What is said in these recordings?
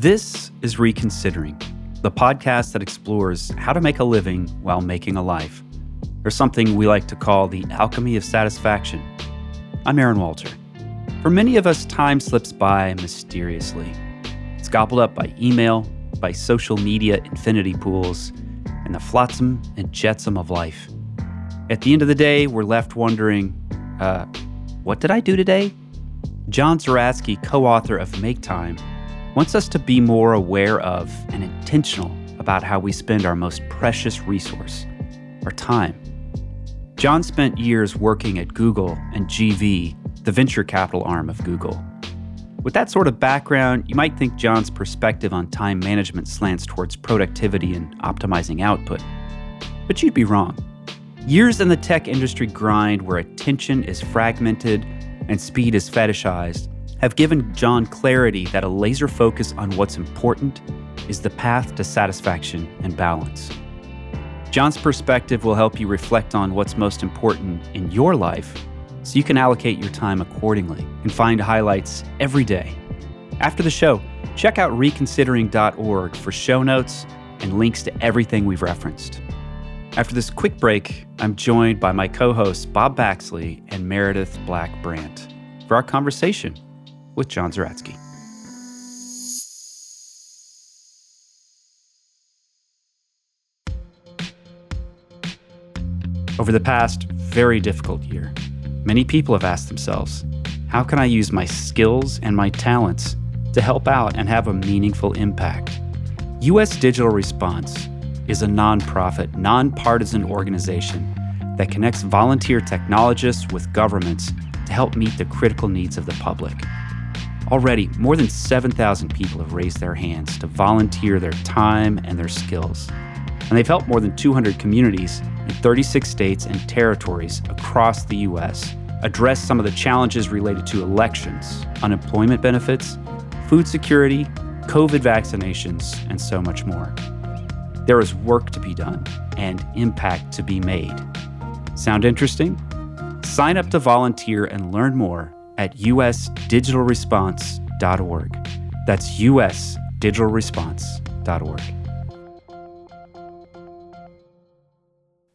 This is Reconsidering, the podcast that explores how to make a living while making a life, or something we like to call the alchemy of satisfaction. I'm Aaron Walter. For many of us, time slips by mysteriously. It's gobbled up by email, by social media infinity pools, and the flotsam and jetsam of life. At the end of the day, we're left wondering, uh, what did I do today? John Zeratsky, co author of Make Time, wants us to be more aware of and intentional about how we spend our most precious resource, our time. John spent years working at Google and GV, the venture capital arm of Google. With that sort of background, you might think John's perspective on time management slants towards productivity and optimizing output. But you'd be wrong. Years in the tech industry grind where attention is fragmented and speed is fetishized have given John clarity that a laser focus on what's important is the path to satisfaction and balance. John's perspective will help you reflect on what's most important in your life so you can allocate your time accordingly and find highlights every day. After the show, check out reconsidering.org for show notes and links to everything we've referenced. After this quick break, I'm joined by my co hosts Bob Baxley and Meredith Black Brandt for our conversation with John Zeratsky. Over the past very difficult year, many people have asked themselves, how can I use my skills and my talents to help out and have a meaningful impact? U.S. Digital Response is a nonprofit, nonpartisan organization that connects volunteer technologists with governments to help meet the critical needs of the public. Already, more than 7,000 people have raised their hands to volunteer their time and their skills. And they've helped more than 200 communities in 36 states and territories across the U.S. address some of the challenges related to elections, unemployment benefits, food security, COVID vaccinations, and so much more. There is work to be done and impact to be made. Sound interesting? Sign up to volunteer and learn more at usdigitalresponse.org. That's usdigitalresponse.org.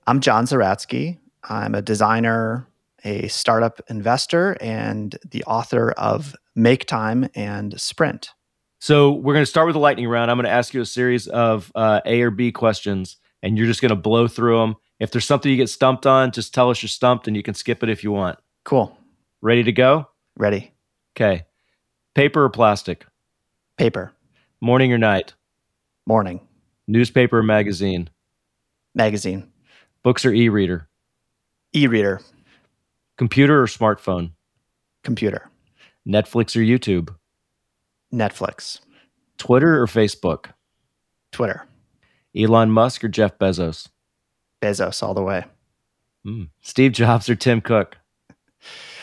I'm John Zeratsky. I'm a designer, a startup investor, and the author of Make Time and Sprint. So we're going to start with the lightning round. I'm going to ask you a series of uh, A or B questions, and you're just going to blow through them. If there's something you get stumped on, just tell us you're stumped, and you can skip it if you want. Cool. Ready to go? Ready. Okay. Paper or plastic? Paper. Morning or night? Morning. Newspaper or magazine? Magazine. Books or e reader? E reader. Computer or smartphone? Computer. Netflix or YouTube? Netflix. Twitter or Facebook? Twitter. Elon Musk or Jeff Bezos? Bezos all the way. Mm. Steve Jobs or Tim Cook?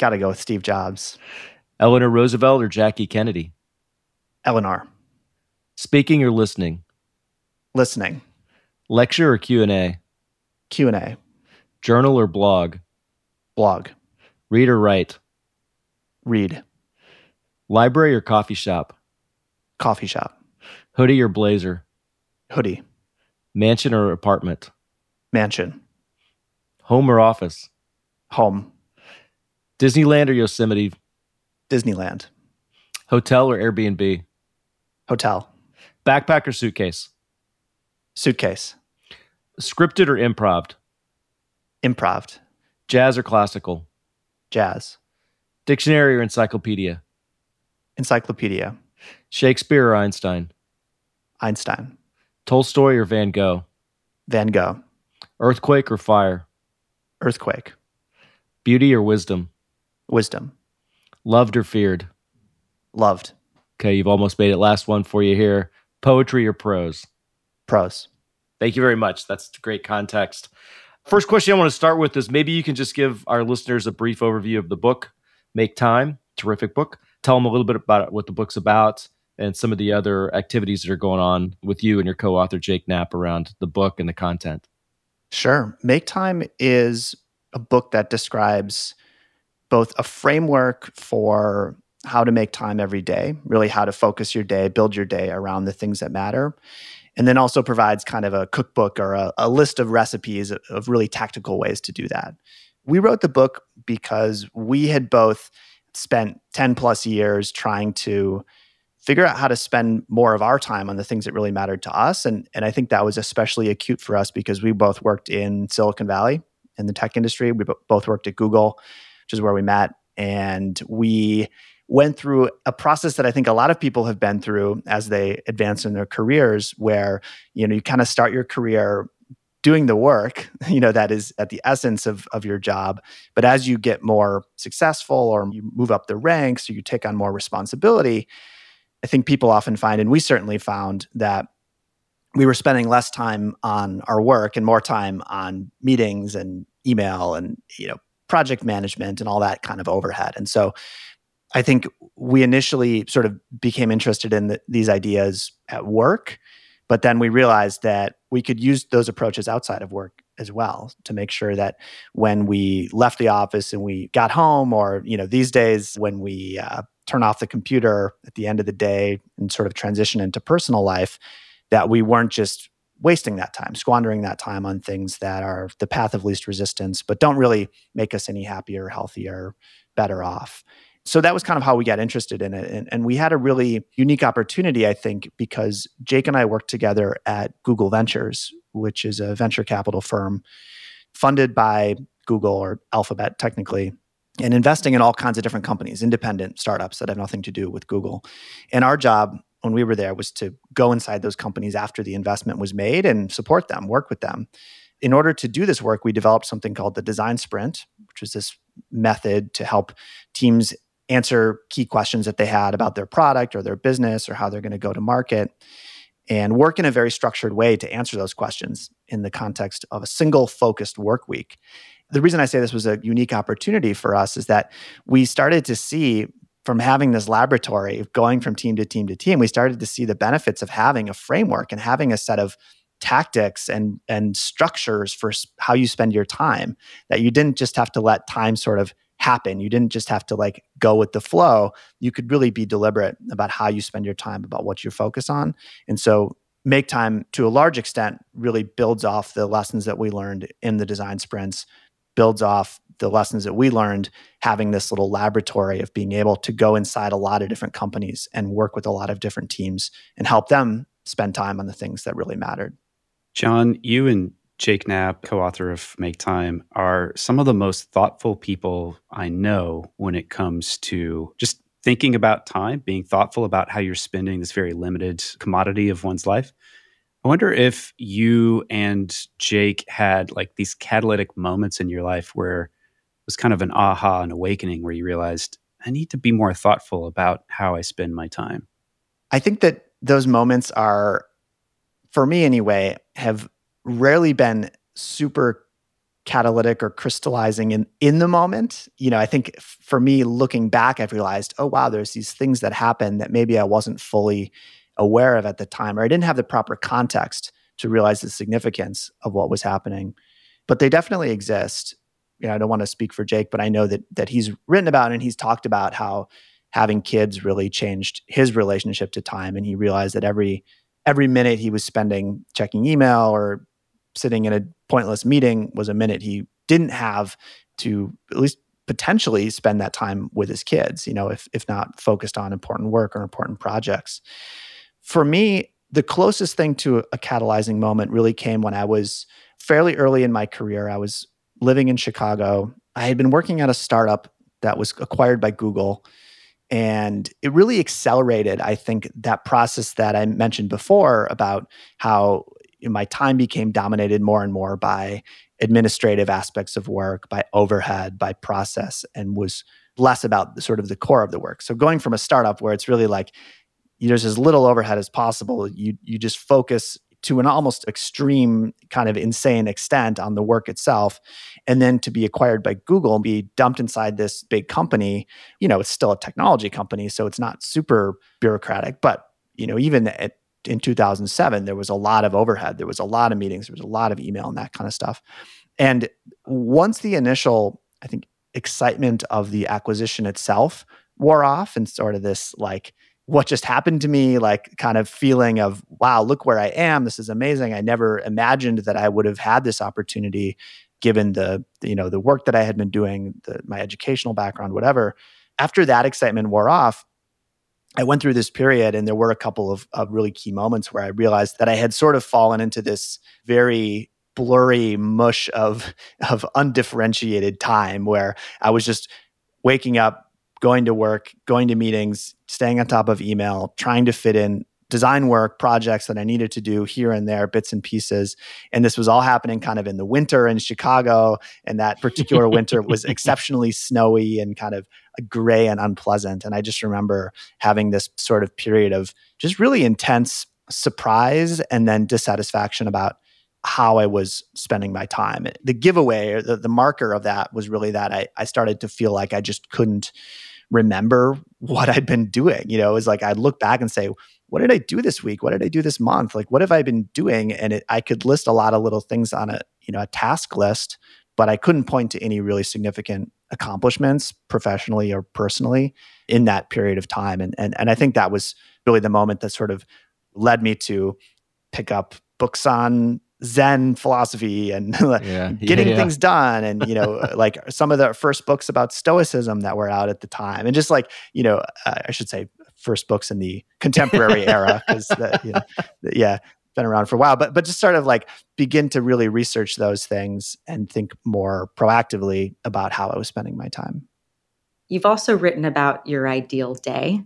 Got to go with Steve Jobs. Eleanor Roosevelt or Jackie Kennedy? Eleanor. Speaking or listening? Listening. Lecture or Q&A? Q&A. Journal or blog? Blog. Read or write? Read. Library or coffee shop? Coffee shop. Hoodie or blazer? Hoodie. Mansion or apartment? Mansion. Home or office? Home. Disneyland or Yosemite? Disneyland. Hotel or Airbnb? Hotel. Backpack or suitcase? Suitcase. Scripted or improv? Improv. Jazz or classical? Jazz. Dictionary or encyclopedia? Encyclopedia. Shakespeare or Einstein? Einstein. Tolstoy or Van Gogh? Van Gogh. Earthquake or fire? Earthquake. Beauty or wisdom? Wisdom. Loved or feared? Loved. Okay, you've almost made it. Last one for you here. Poetry or prose? Prose. Thank you very much. That's great context. First question I want to start with is maybe you can just give our listeners a brief overview of the book, Make Time, terrific book. Tell them a little bit about what the book's about and some of the other activities that are going on with you and your co author, Jake Knapp, around the book and the content. Sure. Make Time is a book that describes both a framework for how to make time every day, really how to focus your day, build your day around the things that matter. And then also provides kind of a cookbook or a, a list of recipes of, of really tactical ways to do that. We wrote the book because we had both spent 10 plus years trying to figure out how to spend more of our time on the things that really mattered to us. And, and I think that was especially acute for us because we both worked in Silicon Valley in the tech industry. We both worked at Google, which is where we met. And we went through a process that I think a lot of people have been through as they advance in their careers, where you know you kind of start your career doing the work, you know, that is at the essence of, of your job. But as you get more successful or you move up the ranks or you take on more responsibility, I think people often find, and we certainly found that we were spending less time on our work and more time on meetings and email and you know project management and all that kind of overhead. And so I think we initially sort of became interested in the, these ideas at work, but then we realized that we could use those approaches outside of work as well to make sure that when we left the office and we got home, or you know these days when we uh, turn off the computer at the end of the day and sort of transition into personal life, that we weren't just wasting that time, squandering that time on things that are the path of least resistance, but don't really make us any happier, healthier, better off so that was kind of how we got interested in it. And, and, we had a really unique opportunity, I think, because Jake and I worked together at Google Ventures, which is a venture capital firm funded by Google or Alphabet, technically, and investing in all kinds of different companies, independent startups that have nothing to do with Google. And our job when we were there was to go inside those companies after the investment was made and support them, work with them. In order to do this work, we developed something called the design sprint, which is this method to help teams answer key questions that they had about their product or their business or how they're going to go to market and work in a very structured way to answer those questions in the context of a single focused work week. The reason I say this was a unique opportunity for us is that we started to see from having this laboratory, going from team to team to team, we started to see the benefits of having a framework and having a set of tactics and and structures for how you spend your time that you didn't just have to let time sort of happen. You didn't just have to like go with the flow. You could really be deliberate about how you spend your time, about what you focus on. And so, make time to a large extent really builds off the lessons that we learned in the design sprints, builds off the lessons that we learned having this little laboratory of being able to go inside a lot of different companies and work with a lot of different teams and help them spend time on the things that really mattered. John, you and Jake Knapp, co author of Make Time, are some of the most thoughtful people I know when it comes to just thinking about time, being thoughtful about how you're spending this very limited commodity of one's life. I wonder if you and Jake had like these catalytic moments in your life where it was kind of an aha, an awakening where you realized, I need to be more thoughtful about how I spend my time. I think that those moments are, for me anyway, have rarely been super catalytic or crystallizing in in the moment you know i think for me looking back i've realized oh wow there's these things that happen that maybe i wasn't fully aware of at the time or i didn't have the proper context to realize the significance of what was happening but they definitely exist you know i don't want to speak for jake but i know that that he's written about and he's talked about how having kids really changed his relationship to time and he realized that every every minute he was spending checking email or sitting in a pointless meeting was a minute he didn't have to at least potentially spend that time with his kids, you know, if if not focused on important work or important projects. For me, the closest thing to a catalyzing moment really came when I was fairly early in my career. I was living in Chicago. I had been working at a startup that was acquired by Google. And it really accelerated, I think, that process that I mentioned before about how my time became dominated more and more by administrative aspects of work, by overhead, by process, and was less about sort of the core of the work. So going from a startup where it's really like there's as little overhead as possible, you you just focus to an almost extreme kind of insane extent on the work itself. And then to be acquired by google and be dumped inside this big company you know it's still a technology company so it's not super bureaucratic. But you know even at in 2007 there was a lot of overhead. There was a lot of meetings. There was a lot of email and that kind of stuff. And once the initial i think excitement of the acquisition itself wore off and sort of this like what just happened to me like kind of feeling of wow look where i am. This is amazing. I never imagined that i would have had this opportunity given the you know the work that i had been doing the, my educational background whatever. After that excitement wore off i went through this period and there were a couple of, of really key moments where i realized that i had sort of fallen into this very blurry mush of of undifferentiated time where i was just waking up going to work, going to meetings, staying on top of email, trying to fit in design work projects that I needed to do here and there, bits and pieces. And this was all happening kind of in the winter in Chicago. And that particular winter was exceptionally snowy and kind of gray and unpleasant. And I just remember having this sort of period of just really intense surprise and then dissatisfaction about how I was spending my time. The giveaway or the, the marker of that was really that I, I started to feel like I just couldn't remember what I'd been doing. You know, it was like I'd look back and say, what did I do this week? What did I do this month? Like, what have I been doing? And it, I could list a lot of little things on a, you know, a task list, but I couldn't point to any really significant accomplishments professionally or personally in that period of time. And, and, and I think that was really the moment that sort of led me to pick up books on Zen philosophy and yeah, getting yeah, yeah. things done. And, you know, like some of the first books about Stoicism that were out at the time. And just like, you know, uh, I should say first books in the contemporary era, because, you know, yeah, been around for a while. But, but just sort of like begin to really research those things and think more proactively about how I was spending my time. You've also written about your ideal day.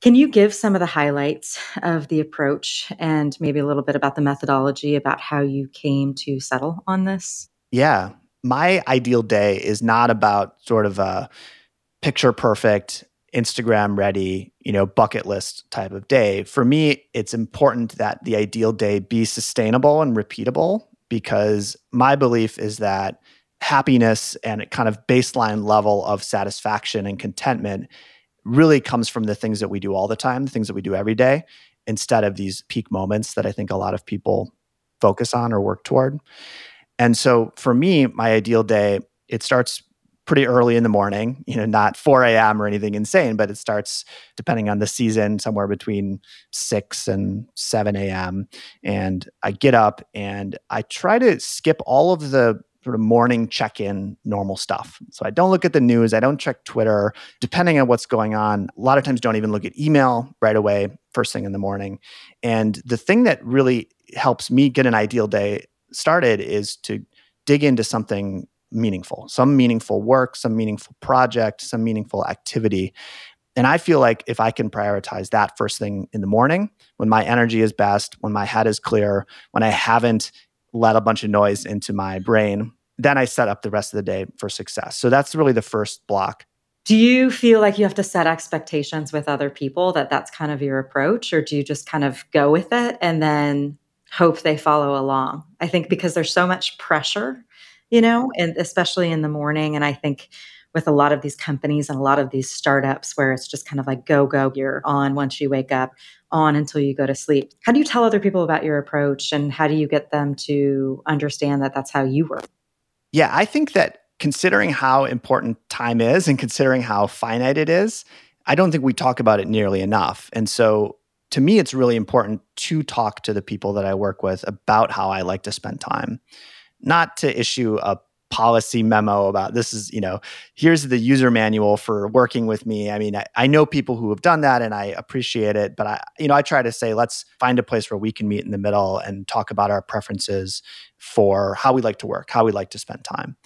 Can you give some of the highlights of the approach and maybe a little bit about the methodology about how you came to settle on this? Yeah. My ideal day is not about sort of a picture perfect, Instagram ready, you know, bucket list type of day. For me, it's important that the ideal day be sustainable and repeatable because my belief is that happiness and a kind of baseline level of satisfaction and contentment really comes from the things that we do all the time, the things that we do every day, instead of these peak moments that I think a lot of people focus on or work toward. And so for me, my ideal day, it starts pretty early in the morning, you know, not 4 a.m. or anything insane, but it starts depending on the season, somewhere between 6 and 7 a.m. And I get up and I try to skip all of the sort of morning check in normal stuff. So I don't look at the news, I don't check Twitter, depending on what's going on. A lot of times don't even look at email right away, first thing in the morning. And the thing that really helps me get an ideal day started is to dig into something meaningful, some meaningful work, some meaningful project, some meaningful activity. And I feel like if I can prioritize that first thing in the morning, when my energy is best, when my head is clear, when I haven't let a bunch of noise into my brain. Then I set up the rest of the day for success. So that's really the first block. Do you feel like you have to set expectations with other people that that's kind of your approach, or do you just kind of go with it and then hope they follow along? I think because there's so much pressure, you know, and especially in the morning. And I think with a lot of these companies and a lot of these startups where it's just kind of like go, go, you're on once you wake up on until you go to sleep. How do you tell other people about your approach and how do you get them to understand that that's how you work? Yeah, I think that considering how important time is and considering how finite it is, I don't think we talk about it nearly enough. And so to me, it's really important to talk to the people that I work with about how I like to spend time, not to issue a policy memo about this is you know here's the user manual for working with me. I mean I, I, know people who have done that and i appreciate it but i you know i try to say let's find a place where we can meet in the middle and talk about our preferences for how we like to work how we like to spend time.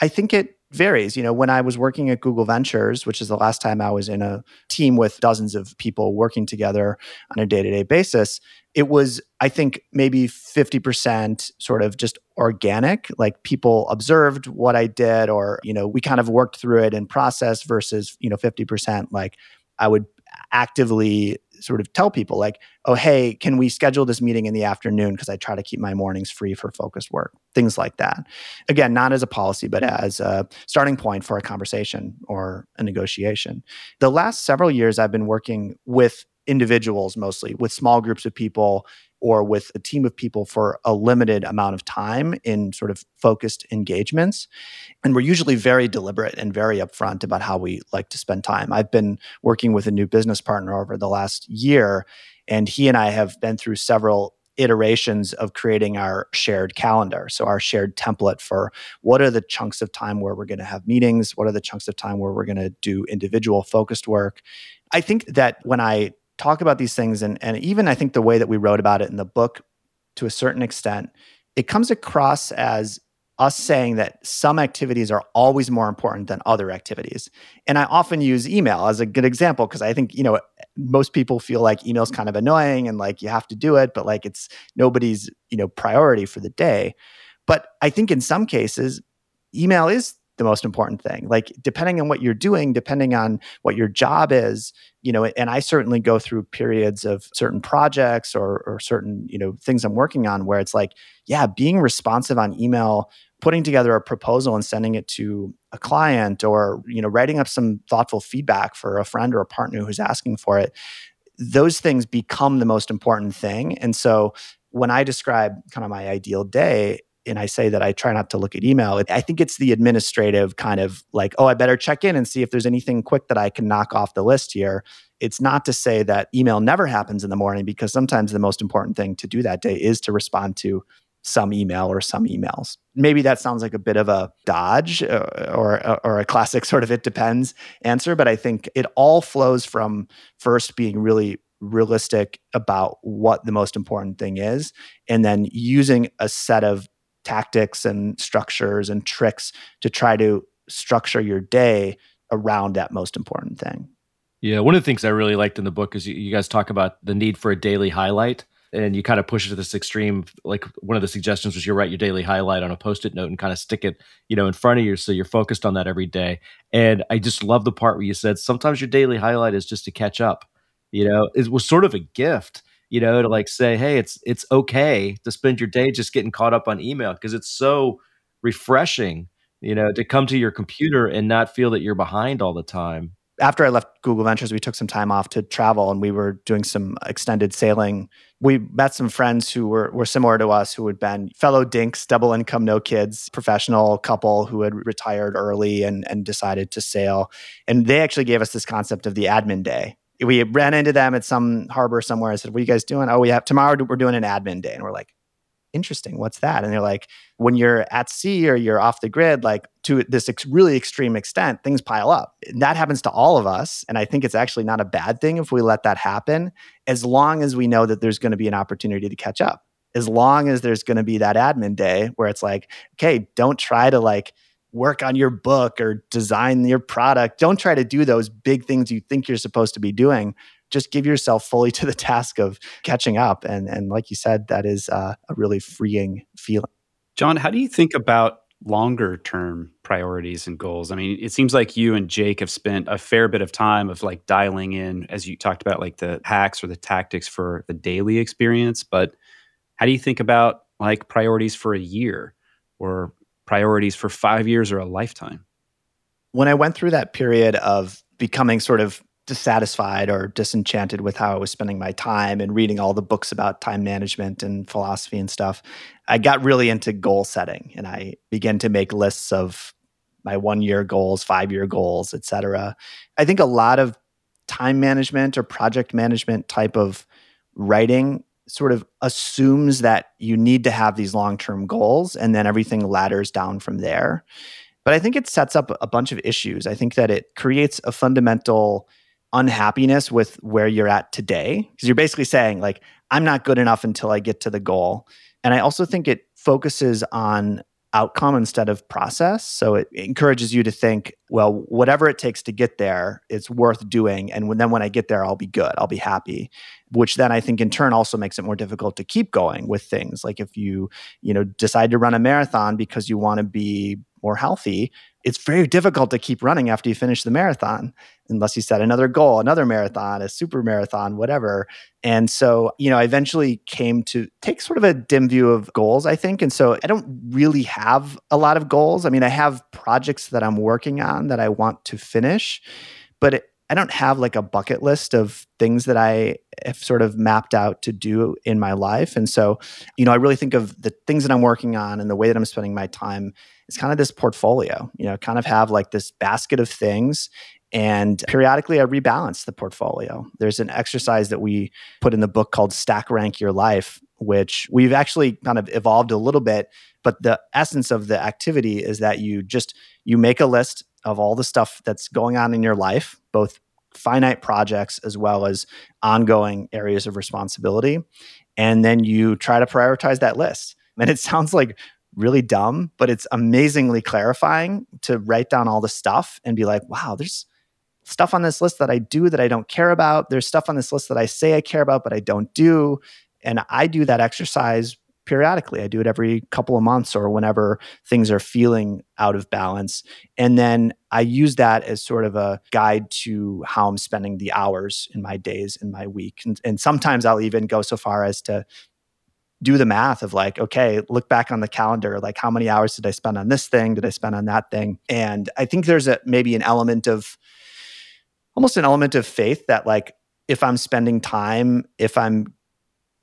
I think it varies. You know, when I was working at Google Ventures, which is the last time I was in a team with dozens of people working together on a day to day basis, it was, I think, maybe 50% sort of just organic. Like people observed what I did, or, you know, we kind of worked through it in process versus, you know, 50% like I would actively sort of tell people like oh hey can we schedule this meeting in the afternoon? Because i try to keep my mornings free for focused work things like that. Again not as a policy but as a starting point for a conversation or a negotiation. The last several years i've been working with individuals mostly with small groups of people or with a team of people for a limited amount of time in sort of focused engagements. And we're usually very deliberate and very upfront about how we like to spend time. I've been working with a new business partner over the last year, and he and I have been through several iterations of creating our shared calendar. So, our shared template for what are the chunks of time where we're going to have meetings? What are the chunks of time where we're going to do individual focused work? I think that when I talk about these things, and, and even I think the way that we wrote about it in the book to a certain extent, it comes across as us saying that some activities are always more important than other activities. And I often use email as a good example because I think, you know, most people feel like email's kind of annoying and like you have to do it, but like it's nobody's, you know, priority for the day. But I think in some cases, email is the most important thing. Like depending on what you're doing, depending on what your job is, you know, and I certainly go through periods of certain projects or or certain, you know, things I'm working on where it's like, yeah, being responsive on email, putting together a proposal and sending it to a client or, you know, writing up some thoughtful feedback for a friend or a partner who's asking for it, those things become the most important thing. And so when I describe kind of my ideal day, and I say that I try not to look at email, I think it's the administrative kind of like, oh, I better check in and see if there's anything quick that I can knock off the list here. It's not to say that email never happens in the morning because sometimes the most important thing to do that day is to respond to some email or some emails. Maybe that sounds like a bit of a dodge uh, or, or, or a classic sort of it depends answer, but I think it all flows from first being really realistic about what the most important thing is and then using a set of tactics and structures and tricks to try to structure your day around that most important thing. Yeah, one of the things I really liked in the book is you, you guys talk about the need for a daily highlight and you kind of push it to this extreme like one of the suggestions was you write your daily highlight on a post-it note and kind of stick it you know in front of you so you're focused on that every day and i just love the part where you said sometimes your daily highlight is just to catch up you know it was sort of a gift you know, to like say, hey, it's it's okay to spend your day just getting caught up on email because it's so refreshing, you know, to come to your computer and not feel that you're behind all the time. After I left Google Ventures, we took some time off to travel and we were doing some extended sailing. We met some friends who were, were similar to us, who had been fellow dinks, double income, no kids, professional couple who had retired early and, and decided to sail. And they actually gave us this concept of the admin day, we ran into them at some harbor somewhere. I said, "What are you guys doing?" Oh, we have tomorrow. We're doing an admin day, and we're like, "Interesting. What's that?" And they're like, "When you're at sea or you're off the grid, like to this ex- really extreme extent, things pile up. And that happens to all of us, and I think it's actually not a bad thing if we let that happen, as long as we know that there's going to be an opportunity to catch up. As long as there's going to be that admin day where it's like, okay, don't try to like." Work on your book or design your product. Don't try to do those big things you think you're supposed to be doing. Just give yourself fully to the task of catching up. And, and like you said, that is uh, a really freeing feeling. John, how do you think about longer term priorities and goals? I mean, it seems like you and Jake have spent a fair bit of time of like dialing in, as you talked about, like the hacks or the tactics for the daily experience. But how do you think about like priorities for a year or priorities for five years or a lifetime? When I went through that period of becoming sort of dissatisfied or disenchanted with how I was spending my time and reading all the books about time management and philosophy and stuff, I got really into goal setting and I began to make lists of my one year goals, five year goals, et cetera. I think a lot of time management or project management type of writing sort of assumes that you need to have these long term goals and then everything ladders down from there. But I think it sets up a bunch of issues. I think that it creates a fundamental unhappiness with where you're at today because you're basically saying, like, I'm not good enough until I get to the goal. And I also think it focuses on outcome instead of process. So it encourages you to think, well, whatever it takes to get there, it's worth doing. And then when I get there, I'll be good, I'll be happy. Which then I think in turn also makes it more difficult to keep going with things. Like if you, you know, decide to run a marathon because you want to be more healthy, it's very difficult to keep running after you finish the marathon unless you set another goal, another marathon, a super marathon, whatever. And so, you know, I eventually came to take sort of a dim view of goals, I think. And so I don't really have a lot of goals. I mean, I have projects that I'm working on that I want to finish, but I don't have like a bucket list of things that I have sort of mapped out to do in my life. And so, you know, I really think of the things that I'm working on and the way that I'm spending my time is kind of this portfolio, you know, kind of have like this basket of things. And periodically I rebalance the portfolio. There's an exercise that we put in the book called Stack Rank Your Life, which we've actually kind of evolved a little bit. But the essence of the activity is that you just you make a list of all the stuff that's going on in your life, both finite projects as well as ongoing areas of responsibility. And then you try to prioritize that list. And it sounds like really dumb, but it's amazingly clarifying to write down all the stuff and be like, wow, there's stuff on this list that I do that I don't care about. There's stuff on this list that I say I care about, but I don't do. And I do that exercise periodically. I do it every couple of months or whenever things are feeling out of balance. And then I use that as sort of a guide to how I'm spending the hours in my days in my week. And, and sometimes I'll even go so far as to do the math of like, okay, look back on the calendar, like how many hours did I spend on this thing? Did I spend on that thing? And I think there's a maybe an element of almost an element of faith that like if I'm spending time, if I'm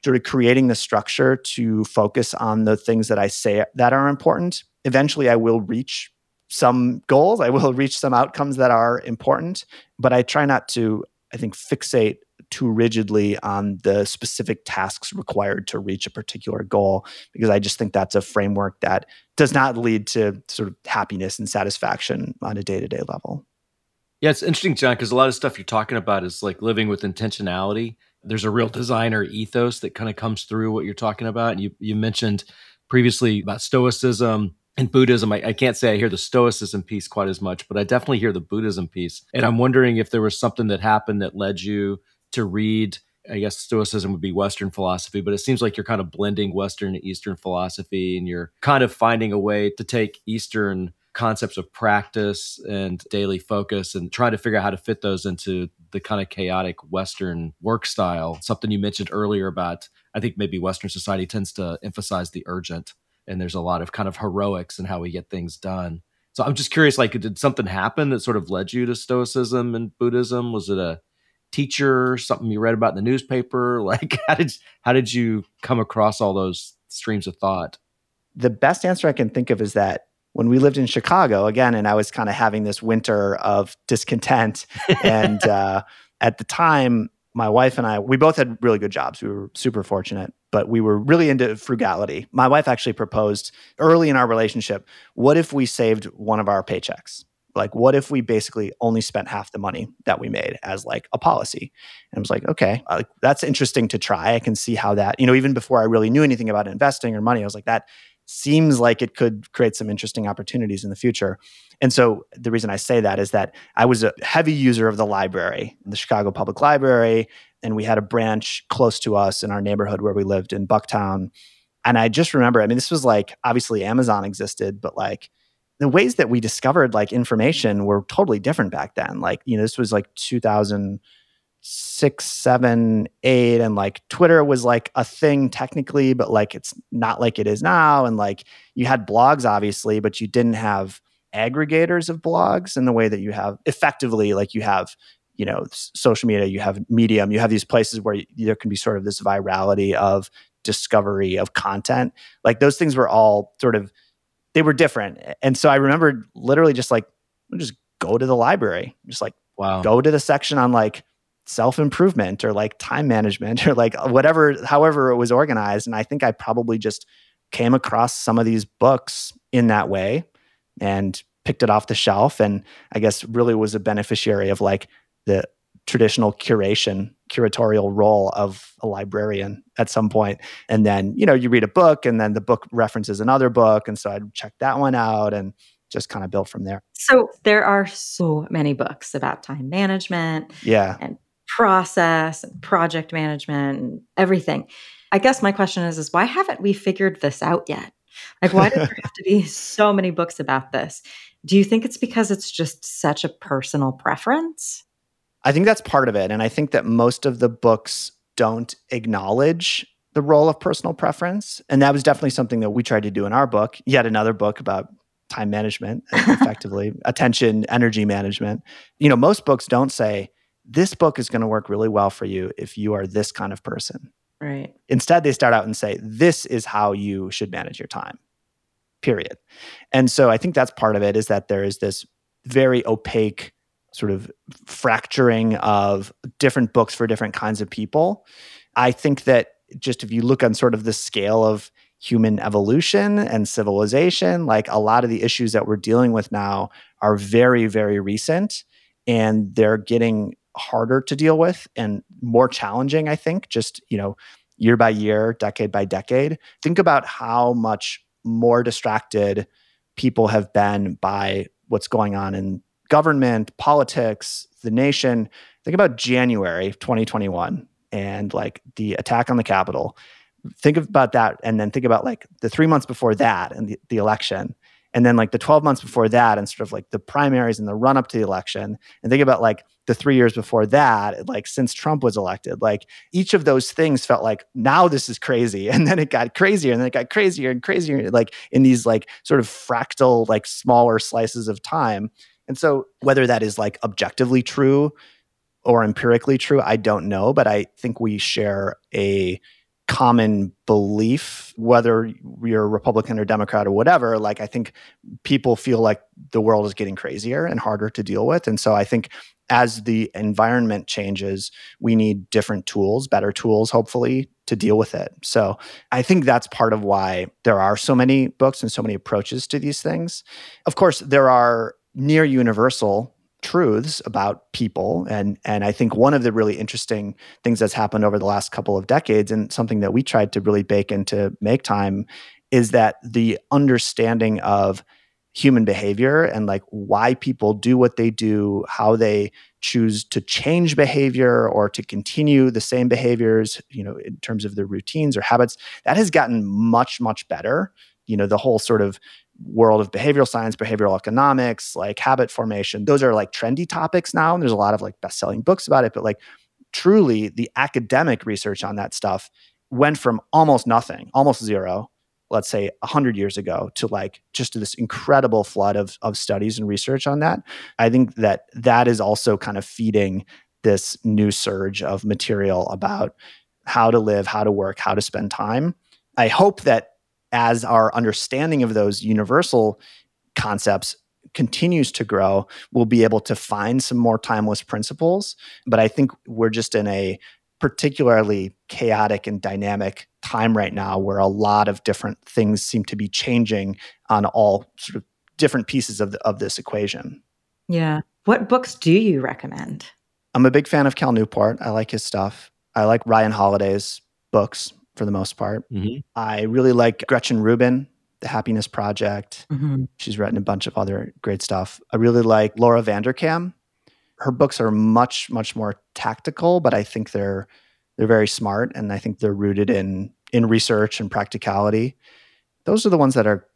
sort of creating the structure to focus on the things that I say that are important, eventually I will reach some goals. I will reach some outcomes that are important, but I try not to, I think, fixate too rigidly on the specific tasks required to reach a particular goal because I just think that's a framework that does not lead to sort of happiness and satisfaction on a day to day level. Yeah, it's interesting, John, because a lot of stuff you're talking about is like living with intentionality there's a real designer ethos that kind of comes through what you're talking about. And you you mentioned previously about stoicism and Buddhism. I, I, can't say I hear the stoicism piece quite as much, but I definitely hear the Buddhism piece. And I'm wondering if there was something that happened that led you to read. I guess stoicism would be Western philosophy, but it seems like you're kind of blending Western and Eastern philosophy, and you're kind of finding a way to take Eastern concepts of practice and daily focus and trying to figure out how to fit those into the kind of chaotic Western work style. Something you mentioned earlier about, I think maybe Western society tends to emphasize the urgent, and there's a lot of kind of heroics in how we get things done. So I'm just curious, like, did something happen that sort of led you to Stoicism and Buddhism? Was it a teacher, something you read about in the newspaper? Like, how did how did you come across all those streams of thought? The best answer I can think of is that when we lived in Chicago again, and I was kind of having this winter of discontent. and uh, at the time, my wife and I, we both had really good jobs. We were super fortunate, but we were really into frugality. My wife actually proposed early in our relationship what if we saved one of our paychecks? Like, what if we basically only spent half the money that we made as like a policy? And I was like, okay, uh, that's interesting to try. I can see how that, you know, even before I really knew anything about investing or money, I was like, that seems like it could create some interesting opportunities in the future. And so the reason I say that is that I was a heavy user of the library, the Chicago Public Library, and we had a branch close to us in our neighborhood where we lived in Bucktown. And I just remember, I mean, this was like obviously Amazon existed, but like the ways that we discovered like information were totally different back then. Like, you know, this was like 2000- six, seven, eight, and like Twitter was like a thing technically, but like it's not like it is now. And like you had blogs, obviously, but you didn't have aggregators of blogs in the way that you have effectively, like you have, you know, social media, you have Medium, you have these places where there can be sort of this virality of discovery of content. Like those things were all sort of, they were different. And so I remember literally just like, just go to the library, just like, wow. go to the section on like, self improvement or like time management or like whatever, however it was organized. And I think I probably just came across some of these books in that way and picked it off the shelf. And I guess really was a beneficiary of like the traditional curation, curatorial role of a librarian at some point. And then, you know, you read a book and then the book references another book. And so I'd check that one out and just kind of built from there. So there are so many books about time management. Yeah. And process and project management and everything. I guess my question is is why haven't we figured this out yet? Like why does there have to be so many books about this? Do you think it's because it's just such a personal preference? I think that's part of it and I think that most of the books don't acknowledge the role of personal preference and that was definitely something that we tried to do in our book. Yet another book about time management effectively, attention, energy management. You know, most books don't say this book is going to work really well for you if you are this kind of person. Right. Instead, they start out and say, this is how you should manage your time, period. And so I think that's part of it is that there is this very opaque sort of fracturing of different books for different kinds of people. I think that just if you look on sort of the scale of human evolution and civilization, like a lot of the issues that we're dealing with now are very, very recent and they're getting harder to deal with and more challenging, I think, just, you know, year by year, decade by decade. Think about how much more distracted people have been by what's going on in government, politics, the nation. Think about January 2021 and like the attack on the Capitol. Think about that and then think about like the three months before that and the, the election and then like the 12 months before that and sort of like the primaries and the run up to the election and think about like the three years before that like since trump was elected like each of those things felt like now this is crazy and then it got crazier and then it got crazier and crazier like in these like sort of fractal like smaller slices of time and so whether that is like objectively true or empirically true i don't know but i think we share a common belief, whether you're Republican or Democrat or whatever. Like, I think people feel like the world is getting crazier and harder to deal with. And so I think as the environment changes, we need different tools, better tools, hopefully, to deal with it. So I think that's part of why there are so many books and so many approaches to these things. Of course, there are near universal truths about people and and I think one of the really interesting things that's happened over the last couple of decades and something that we tried to really bake into make time is that the understanding of human behavior and like why people do what they do how they choose to change behavior or to continue the same behaviors you know in terms of their routines or habits that has gotten much much better you know the whole sort of world of behavioral science, behavioral economics, like habit formation. Those are like trendy topics now. And there's a lot of like best selling books about it. But like truly, the academic research on that stuff went from almost nothing, almost zero, let's say 100 years ago, to like just this incredible flood of, of studies and research on that. I think that that is also kind of feeding this new surge of material about how to live, how to work, how to spend time. I hope that as our understanding of those universal concepts continues to grow, we'll be able to find some more timeless principles. But I think we're just in a particularly chaotic and dynamic time right now where a lot of different things seem to be changing on all sort of different pieces of, the, of this equation. Yeah. What books do you recommend? I'm a big fan of Cal Newport. I like his stuff. I like Ryan Holiday's books for the most part. Mm-hmm. I really like Gretchen Rubin, The Happiness Project. Mm-hmm. She's written a bunch of other great stuff. I really like Laura Vanderkam. Her books are much, much more tactical, but I think they're they're very smart and I think they're rooted in in research and practicality. Those are the ones that are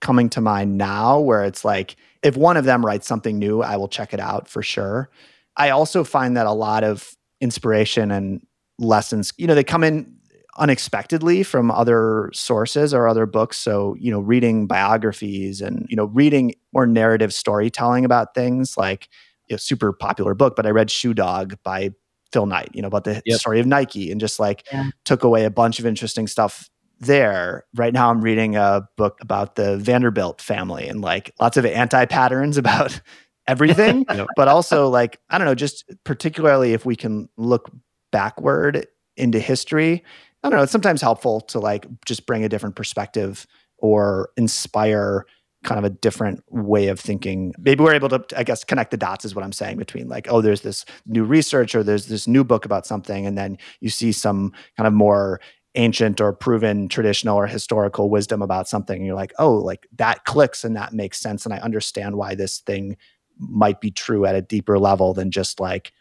coming to mind now where it's like if one of them writes something new, I will check it out for sure. I also find that a lot of inspiration and lessons, you know, they come in unexpectedly from other sources or other books. So, you know, reading biographies and, you know, reading more narrative storytelling about things like a super popular book, but I read Shoe Dog by Phil Knight, you know, about the yep. story of Nike and just like yeah. took away a bunch of interesting stuff there. Right now I'm reading a book about the Vanderbilt family and like lots of anti patterns about everything, yep. but also like, I don't know, just particularly if we can look backward into history I don't know, it's sometimes helpful to like just bring a different perspective or inspire kind of a different way of thinking. Maybe we're able to, I guess, connect the dots is what I'm saying between like, oh, there's this new research or there's this new book about something. And then you see some kind of more ancient or proven traditional or historical wisdom about something. And you're like, oh, like that clicks and that makes sense. And I understand why this thing might be true at a deeper level than just like,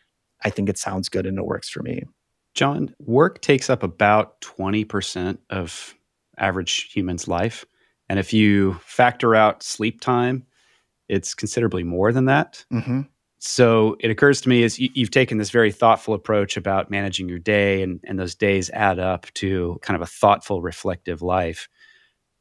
I think it sounds good and it works for me. John, work takes up about 20% of average human's life. And if you factor out sleep time, it's considerably more than that. Mm-hmm. So it occurs to me as you, have taken this very thoughtful approach about managing your day, and, and those days add up to kind of a thoughtful, reflective life.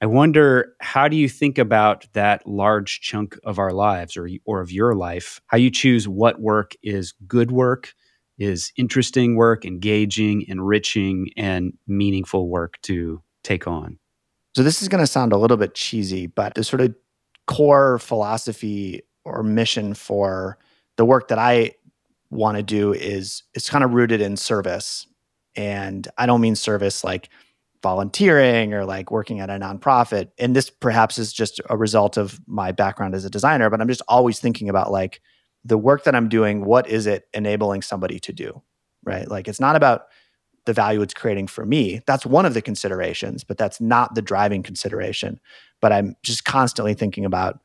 I wonder how do you think about that large chunk of our lives or, or of your life? How you choose what work is good work is interesting work, engaging, enriching, and meaningful work to take on? So, this is going to sound a little bit cheesy, but the sort of core philosophy or mission for the work that I want to do is it's kind of rooted in service. And I don't mean service like volunteering or like working at a nonprofit. And this perhaps is just a result of my background as a designer, but I'm just always thinking about like the work that I'm doing, what is it enabling somebody to do? Right. Like it's not about the value it's creating for me. That's one of the considerations, but that's not the driving consideration. But I'm just constantly thinking about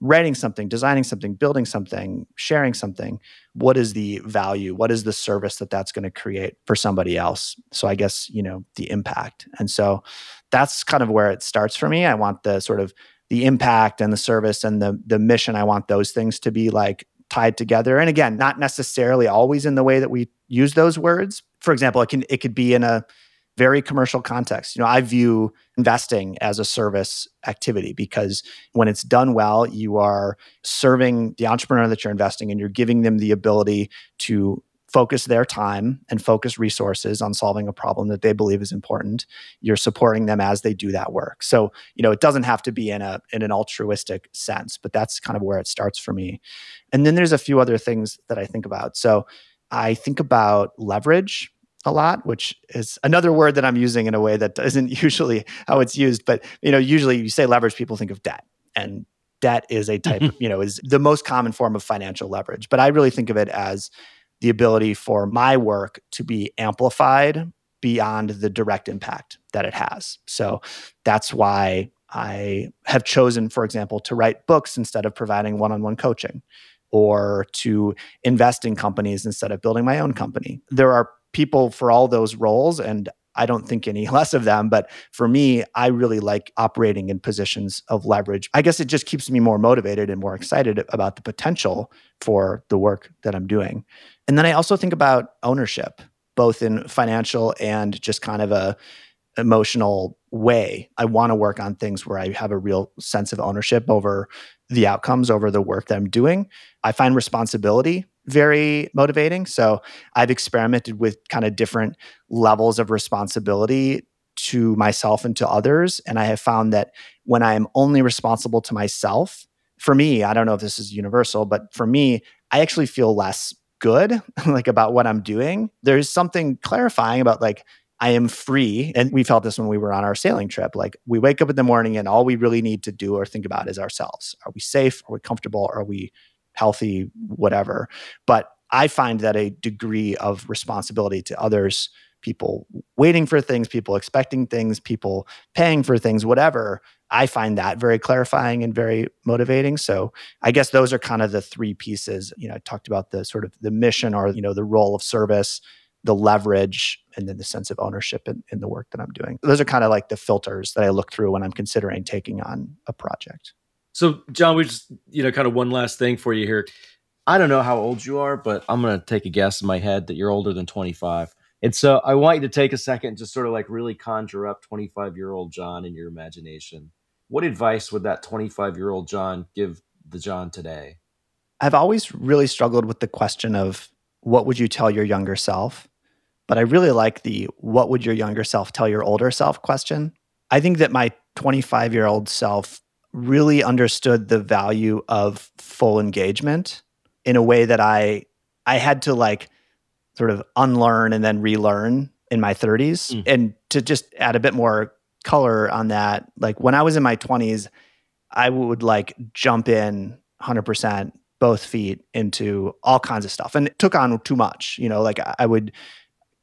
writing something, designing something, building something, sharing something, what is the value? What is the service that that's going to create for somebody else? So I guess, you know, the impact. And so that's kind of where it starts for me. I want the sort of the impact and the service and the the mission I want those things to be like tied together. And again, not necessarily always in the way that we use those words. For example, it can it could be in a very commercial context. You know, I view investing as a service activity because when it's done well, you are serving the entrepreneur that you're investing in, you're giving them the ability to focus their time and focus resources on solving a problem that they believe is important. You're supporting them as they do that work. So you know it doesn't have to be in a in an altruistic sense but that's kind of where it starts for me. And then there's a few other things that i think about. So i think about leverage a lot, which is another word that I'm using in a way that isn't usually how it's used. But you know, usually you say leverage, people think of debt, and debt is a type, mm-hmm. you know, is the most common form of financial leverage. But I really think of it as the ability for my work to be amplified beyond the direct impact that it has. So that's why I have chosen, for example, to write books instead of providing one on one coaching or to invest in companies instead of building my own company. There are people for all those roles and I don't think any less of them. But for me, I really like operating in positions of leverage. I guess it just keeps me more motivated and more excited about the potential for the work that I'm doing. And then I also think about ownership, both in financial and just kind of a emotional way. I want to work on things where I have a real sense of ownership over the outcomes, over the work that I'm doing. I find responsibility very motivating. So I've experimented with kind of different levels of responsibility to myself and to others. And I have found that when I am only responsible to myself, for me, I don't know if this is universal, but for me, I actually feel less good like about what I'm doing. There's something clarifying about like I am free. And we felt this when we were on our sailing trip. Like we wake up in the morning and all we really need to do or think about is ourselves. Are we safe? Are we comfortable? Are we healthy, whatever. But I find that a degree of responsibility to others, people waiting for things, people expecting things, people paying for things, whatever, I find that very clarifying and very motivating. So I guess those are kind of the three pieces. You know, I talked about the sort of the mission or, you know, the role of service, the leverage, and then the sense of ownership in, in the work that I'm doing. Those are kind of like the filters that I look through when I'm considering taking on a project. So, John, we just, you know, kind of one last thing for you here. I don't know how old you are, but I'm going to take a guess in my head that you're older than 25. And so I want you to take a second, just sort of like really conjure up 25 year old John in your imagination. What advice would that 25 year old John give the John today? I've always really struggled with the question of what would you tell your younger self? But I really like the what would your younger self tell your older self question. I think that my 25 year old self really understood the value of full engagement in a way that I I had to like sort of unlearn and then relearn in my 30s. Mm. And to just add a bit more color on that, like when I was in my 20s, I would like jump in 100% both feet into all kinds of stuff and it took on too much, you know, like I would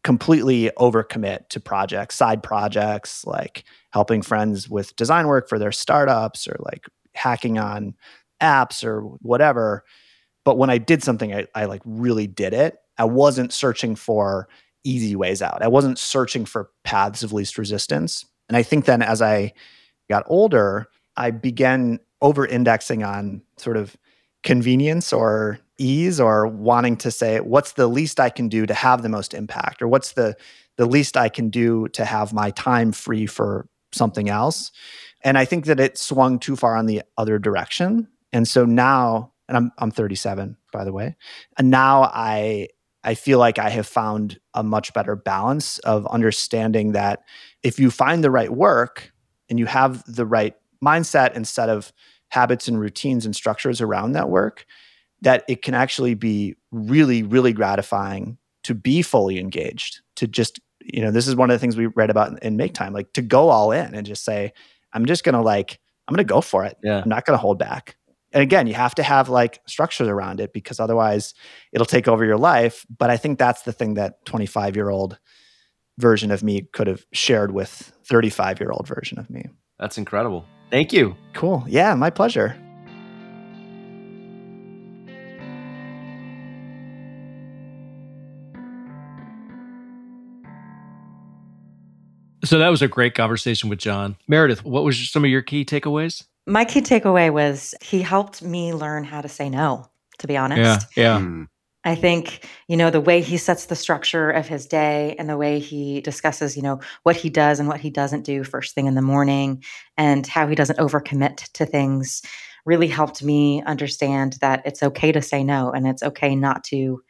completely overcommit to projects, side projects, like helping friends with design work for their startups or like hacking on apps or whatever. But when I did something, I, I like really did it. I wasn't searching for easy ways out. I wasn't searching for paths of least resistance. And I think then as I got older, I began over indexing on sort of convenience or ease or wanting to say what's the least i can do to have the most impact? or what's the the least i can do to have my time free for something else? And i think that it swung too far on the other direction. And so now and i'm i'm 37 by the way and now i I feel like I have found a much better balance of understanding that if you find the right work and you have the right mindset instead of habits and routines and structures around that work, that it can actually be really, really gratifying to be fully engaged, to just, you know, this is one of the things we read about in, in Make Time, like to go all in and just say, I'm just going to like, I'm going to go for it. Yeah. I'm not going to hold back and again, you have to have like structures around it because otherwise it'll take over your life. But I think that's the thing that 25 year old version of me could have shared with 35 year old version of me. That's incredible. Thank you. Cool. Yeah, my pleasure. So that was a great conversation with John. Meredith, what was some of your key takeaways? My key takeaway was he helped me learn how to say no, to be honest. Yeah. Yeah. Mm. I think, you know, the way he sets the structure of his day and the way he discusses, you know, what he does and what he doesn't do first thing in the morning and how he doesn't overcommit to things really helped me understand that it's okay to say no and it's okay not to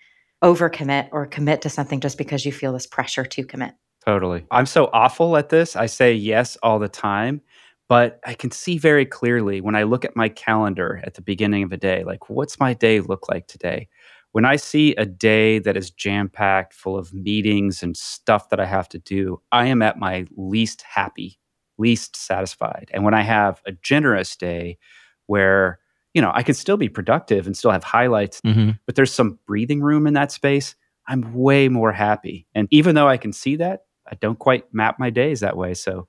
overcommit or commit to something just because you feel this pressure to commit. Totally. I'm so awful at this. I say yes all the time, but I can see very clearly when I look at my calendar at the beginning of a day, like, what's my day look like today? When I see a day that is jam packed, full of meetings and stuff that I have to do, I am at my least happy, least satisfied. And when I have a generous day where, you know, I can still be productive and still have highlights, Mm-hmm. but there's some breathing room in that space, I'm way more happy. And even though I can see that, I don't quite map my days that way. So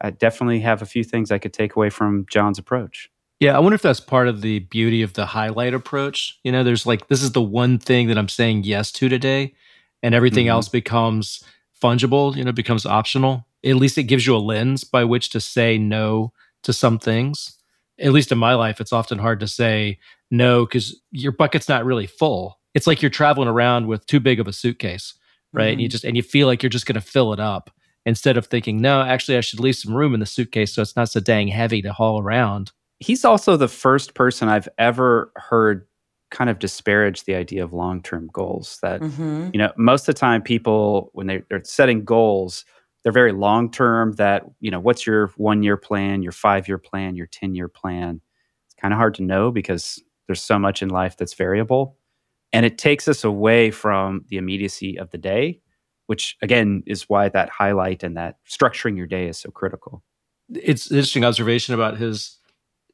I definitely have a few things I could take away from John's approach. Yeah, I wonder if that's part of the beauty of the highlight approach. You know, there's like this is the one thing that I'm saying yes to today, and everything Mhm. else becomes fungible. You know, becomes optional. At least it gives you a lens by which to say no to some things. At least in my life, it's often hard to say no because your bucket's not really full. It's like you're traveling around with too big of a suitcase, right? And you just and you feel like you're just going to fill it up instead of thinking, no, actually, I should leave some room in the suitcase so it's not so dang heavy to haul around. He's also the first person I've ever heard kind of disparage the idea of long term goals. That, Mm-hmm. you know, most of the time people, when they, they're setting goals, they're very long term. That, you know, what's your one year plan, your five year plan, your 10 year plan? It's kind of hard to know because there's so much in life that's variable. And it takes us away from the immediacy of the day, which again is why that highlight and that structuring your day is so critical. it's an interesting observation about his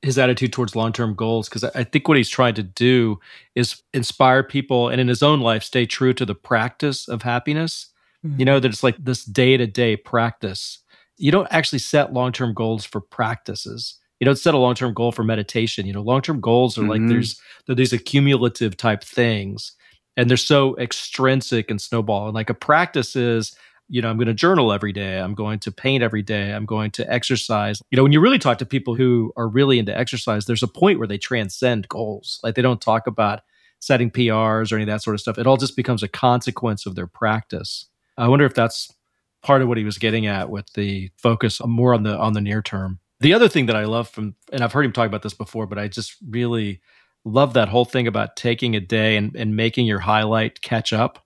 his attitude towards long-term goals because I I think what he's trying to do is inspire people and in his own life stay true to the practice of happiness. You mm-hmm. know that it's like this day-to-day practice. You don't actually set long-term goals for practices. You don't set a long-term goal for meditation. You know, long-term goals are like Mhm. there's they're these accumulative type things, and they're so extrinsic and snowball. And like a practice is you know, I'm going to journal every day. I'm going to paint every day. I'm going to exercise. You know, when you really talk to people who are really into exercise, there's a point where they transcend goals. Like they don't talk about setting PRs or any of that sort of stuff. It all just becomes a consequence of their practice. I wonder if that's part of what he was getting at with the focus more on the on the near term. The other thing that I love from and I've heard him talk about this before, but I just really love that whole thing about taking a day and, and making your highlight catch up.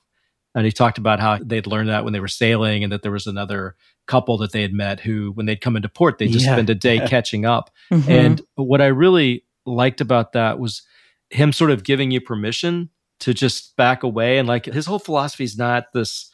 And he talked about how they'd learned that when they were sailing, and that there was another couple that they had met who, when they'd come into port, they'd just Yeah. spend a day catching up. Mhm. And what I really liked about that was him sort of giving you permission to just back away. And like his whole philosophy is not this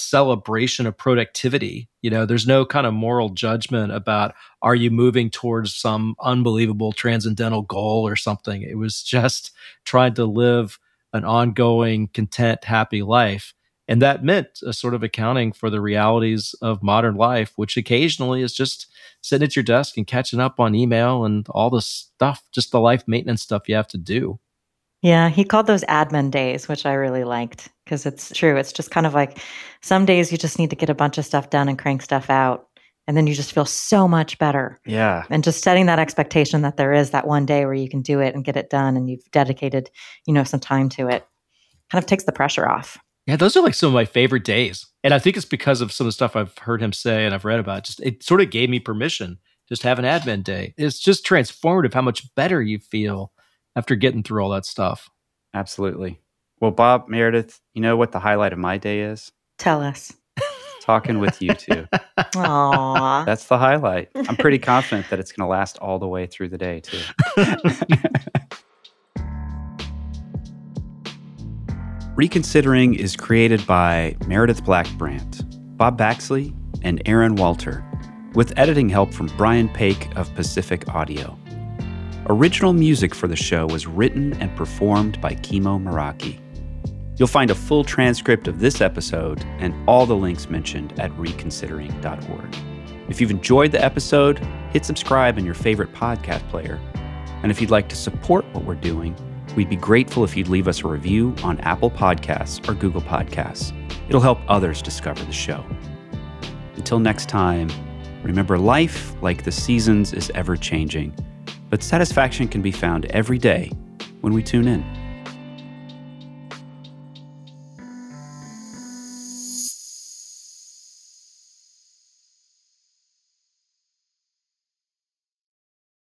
celebration of productivity. You know, there's no kind of moral judgment about are you moving towards some unbelievable transcendental goal or something. It was just trying to live an ongoing, content, happy life. And that meant a sort of accounting for the realities of modern life, which occasionally is just sitting at your desk and catching up on email and all the stuff, just the life maintenance stuff you have to do. Yeah, he called those admin days, which I really liked because it's true. It's just kind of like some days you just need to get a bunch of stuff done and crank stuff out. And then you just feel so much better. Yeah. And just setting that expectation that there is that one day where you can do it and get it done and you've dedicated, you know, some time to it kind of takes the pressure off. Yeah, those are like some of my favorite days. And I think it's because of some of the stuff I've heard him say and I've read about. Just it sort of gave me permission just to have an admin day. It's just transformative how much better you feel after getting through all that stuff. Absolutely. Well, Bob, Meredith, you know what the highlight of my day is? Tell us. Talking with you two. Aww. That's the highlight. I'm pretty confident that it's going to last all the way through the day, too. Reconsidering is created by Meredith Blackbrandt, Bob Baxley, and Aaron Walter, with editing help from Brian Paik of Pacific Audio. Original music for the show was written and performed by Kimo Meraki. You'll find a full transcript of this episode and all the links mentioned at reconsidering.org. If you've enjoyed the episode, hit subscribe in your favorite podcast player. And if you'd like to support what we're doing, we'd be grateful if you'd leave us a review on Apple Podcasts or Google Podcasts. It'll help others discover the show. Until next time, remember life, like the seasons, is ever changing, but satisfaction can be found every day when we tune in.